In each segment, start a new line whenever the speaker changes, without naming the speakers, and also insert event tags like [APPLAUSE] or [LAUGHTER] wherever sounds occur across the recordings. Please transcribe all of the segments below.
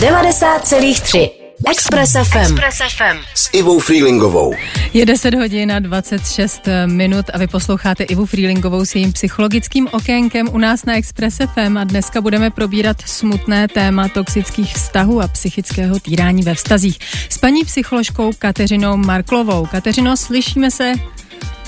90,3 Express FM. Express FM.
S Ivou Freelingovou.
Je 10 hodin a 26 minut a vy posloucháte Ivu Freelingovou s jejím psychologickým okénkem u nás na Express FM a dneska budeme probírat smutné téma toxických vztahů a psychického týrání ve vztazích s paní psycholožkou Kateřinou Marklovou. Kateřino, slyšíme se?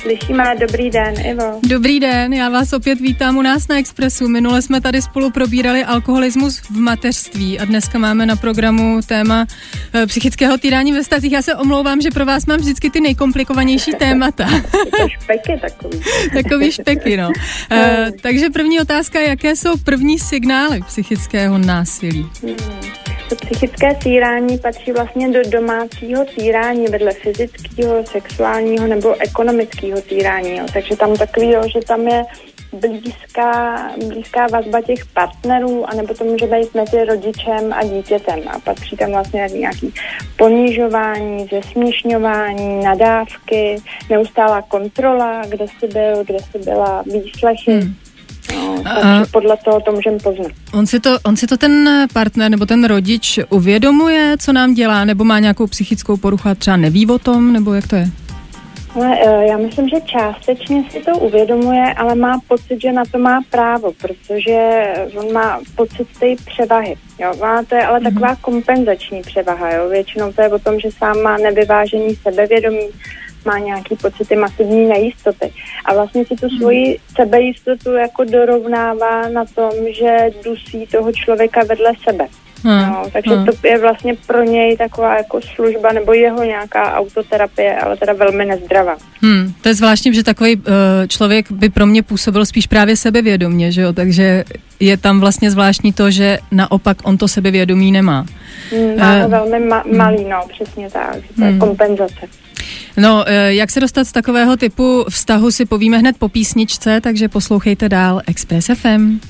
Slyšíme, dobrý den, Ivo.
Dobrý den, já vás opět vítám u nás na Expressu. Minule jsme tady spolu probírali alkoholismus v mateřství a dneska máme na programu téma e, psychického týrání ve stazích. Já se omlouvám, že pro vás mám vždycky ty nejkomplikovanější [LAUGHS] témata.
to špeky takový. [LAUGHS]
takový špeky, no. E, takže první otázka, jaké jsou první signály psychického násilí? Hmm.
To psychické týrání patří vlastně do domácího týrání vedle fyzického, sexuálního nebo ekonomického týrání. Jo. Takže tam takový, jo, že tam je blízká, blízká vazba těch partnerů, anebo to může být mezi rodičem a dítětem. A patří tam vlastně nějaký ponižování, zesměšňování, nadávky, neustálá kontrola, kde jsi byl, kde jsi byla, výslechy. Hmm. Takže podle toho to můžeme poznat.
On si, to, on si to ten partner nebo ten rodič uvědomuje, co nám dělá, nebo má nějakou psychickou poruchu a třeba neví o tom, nebo jak to je?
Ale e, já myslím, že částečně si to uvědomuje, ale má pocit, že na to má právo, protože on má pocit té převahy. Jo? Má to je ale mm-hmm. taková kompenzační převaha. Jo? Většinou to je o tom, že sám má nevyvážení sebevědomí, má nějaký pocity masivní nejistoty. A vlastně si tu hmm. svoji sebejistotu jako dorovnává na tom, že dusí toho člověka vedle sebe. Hmm. No, takže hmm. to je vlastně pro něj taková jako služba nebo jeho nějaká autoterapie, ale teda velmi nezdravá.
Hmm. To je zvláštní, že takový uh, člověk by pro mě působil spíš právě sebevědomě, že jo? takže je tam vlastně zvláštní to, že naopak on to sebevědomí nemá.
Hmm, má uh, velmi ma- hmm. malý, no, přesně tak, to je hmm. kompenzace.
No, eh, jak se dostat z takového typu vztahu si povíme hned po písničce, takže poslouchejte dál Express FM.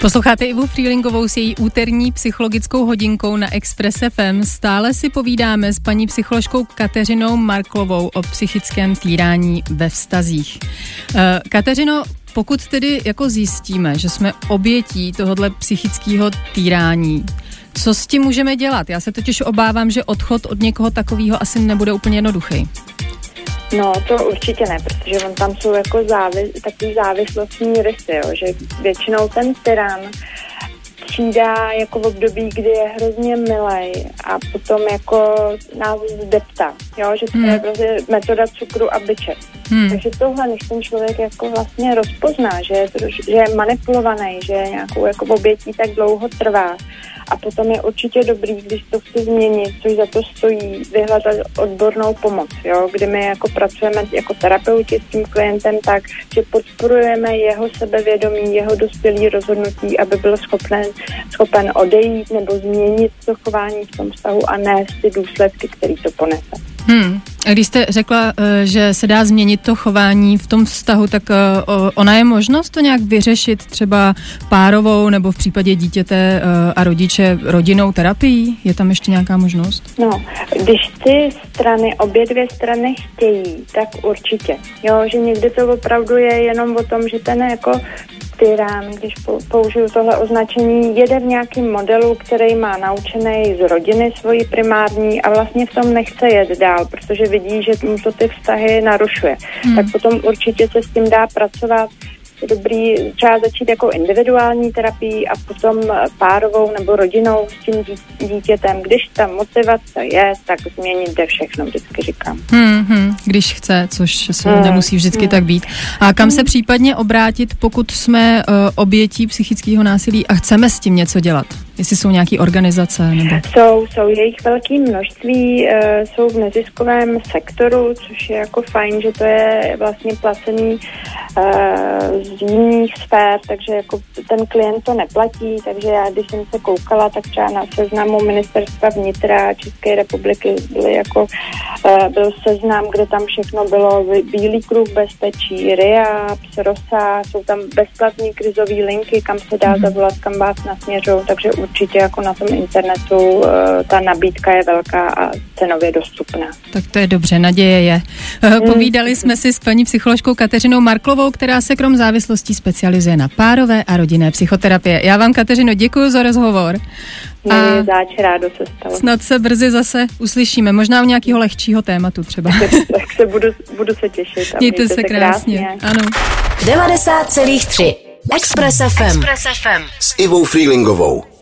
Posloucháte Ivu Freelingovou s její úterní psychologickou hodinkou na Express FM. Stále si povídáme s paní psycholožkou Kateřinou Marklovou o psychickém týrání ve vztazích. Eh, Kateřino, pokud tedy jako zjistíme, že jsme obětí tohohle psychického týrání, co s tím můžeme dělat? Já se totiž obávám, že odchod od někoho takového asi nebude úplně jednoduchý.
No, to určitě ne, protože on tam jsou jako závis, takový závislostní rysy, jo, že většinou ten tyran přijde jako v období, kdy je hrozně milej a potom jako nás zdepta, jo, že to hmm. je prostě metoda cukru a byče. Hmm. Takže tohle, než ten člověk jako vlastně rozpozná, že je, že je manipulovaný, že je nějakou jako obětí, tak dlouho trvá, a potom je určitě dobrý, když to chci změnit, což za to stojí, vyhledat odbornou pomoc, jo? kdy my jako pracujeme jako terapeuti s tím klientem tak, že podporujeme jeho sebevědomí, jeho dospělý rozhodnutí, aby byl schopen, schopen odejít nebo změnit to chování v tom vztahu a nést ty důsledky, který to ponese.
Hmm. Když jste řekla, eh, že se dá změnit to chování v tom vztahu, tak eh, ona je možnost to nějak vyřešit třeba párovou nebo v případě dítěte eh, a rodiče rodinnou terapií? Je tam ještě nějaká možnost?
No, když ty strany, obě dvě strany chtějí, tak určitě. Jo, že někdy to opravdu je jenom o tom, že ten jako tyran, když použiju tohle označení, jede v nějakém modelu, který má naučený z rodiny svoji primární a vlastně v tom nechce jet dál, protože vidí, že mu to ty vztahy narušuje. Hmm. Tak potom určitě se s tím dá pracovat dobrý třeba začít jako individuální terapii a potom párovou nebo rodinou s tím dítětem. Když ta motivace je, tak změnit jde všechno, vždycky říkám.
Hmm, hmm, když chce, což se hmm, nemusí vždycky hmm. tak být. A kam se případně obrátit, pokud jsme uh, obětí psychického násilí a chceme s tím něco dělat? Jestli jsou nějaké organizace? Nebo...
Jsou, jsou jejich velké množství, uh, jsou v neziskovém sektoru, což je jako fajn, že to je vlastně placený uh, z jiných sfér, takže jako ten klient to neplatí, takže já, když jsem se koukala, tak třeba na seznamu ministerstva vnitra České republiky byly jako, uh, byl seznam, kde tam všechno bylo, Bílý kruh bezpečí, RIA, ROSA, jsou tam bezplatní krizové linky, kam se dá mhm. zavolat, kam vás nasměřou, takže určitě jako na tom internetu eh, ta nabídka je velká a cenově dostupná.
Tak to je dobře, naděje je. Eh, povídali jsme si s paní psycholožkou Kateřinou Marklovou, která se krom závislostí specializuje na párové a rodinné psychoterapie. Já vám, Kateřino, děkuji za rozhovor.
A záč, rádo se stalo.
Snad se brzy zase uslyšíme, možná u nějakého lehčího tématu třeba.
tak se budu, budu se těšit.
Mějte se krásně. krásně. Ano.
90,3 Express FM. Express FM. S Ivou Freelingovou.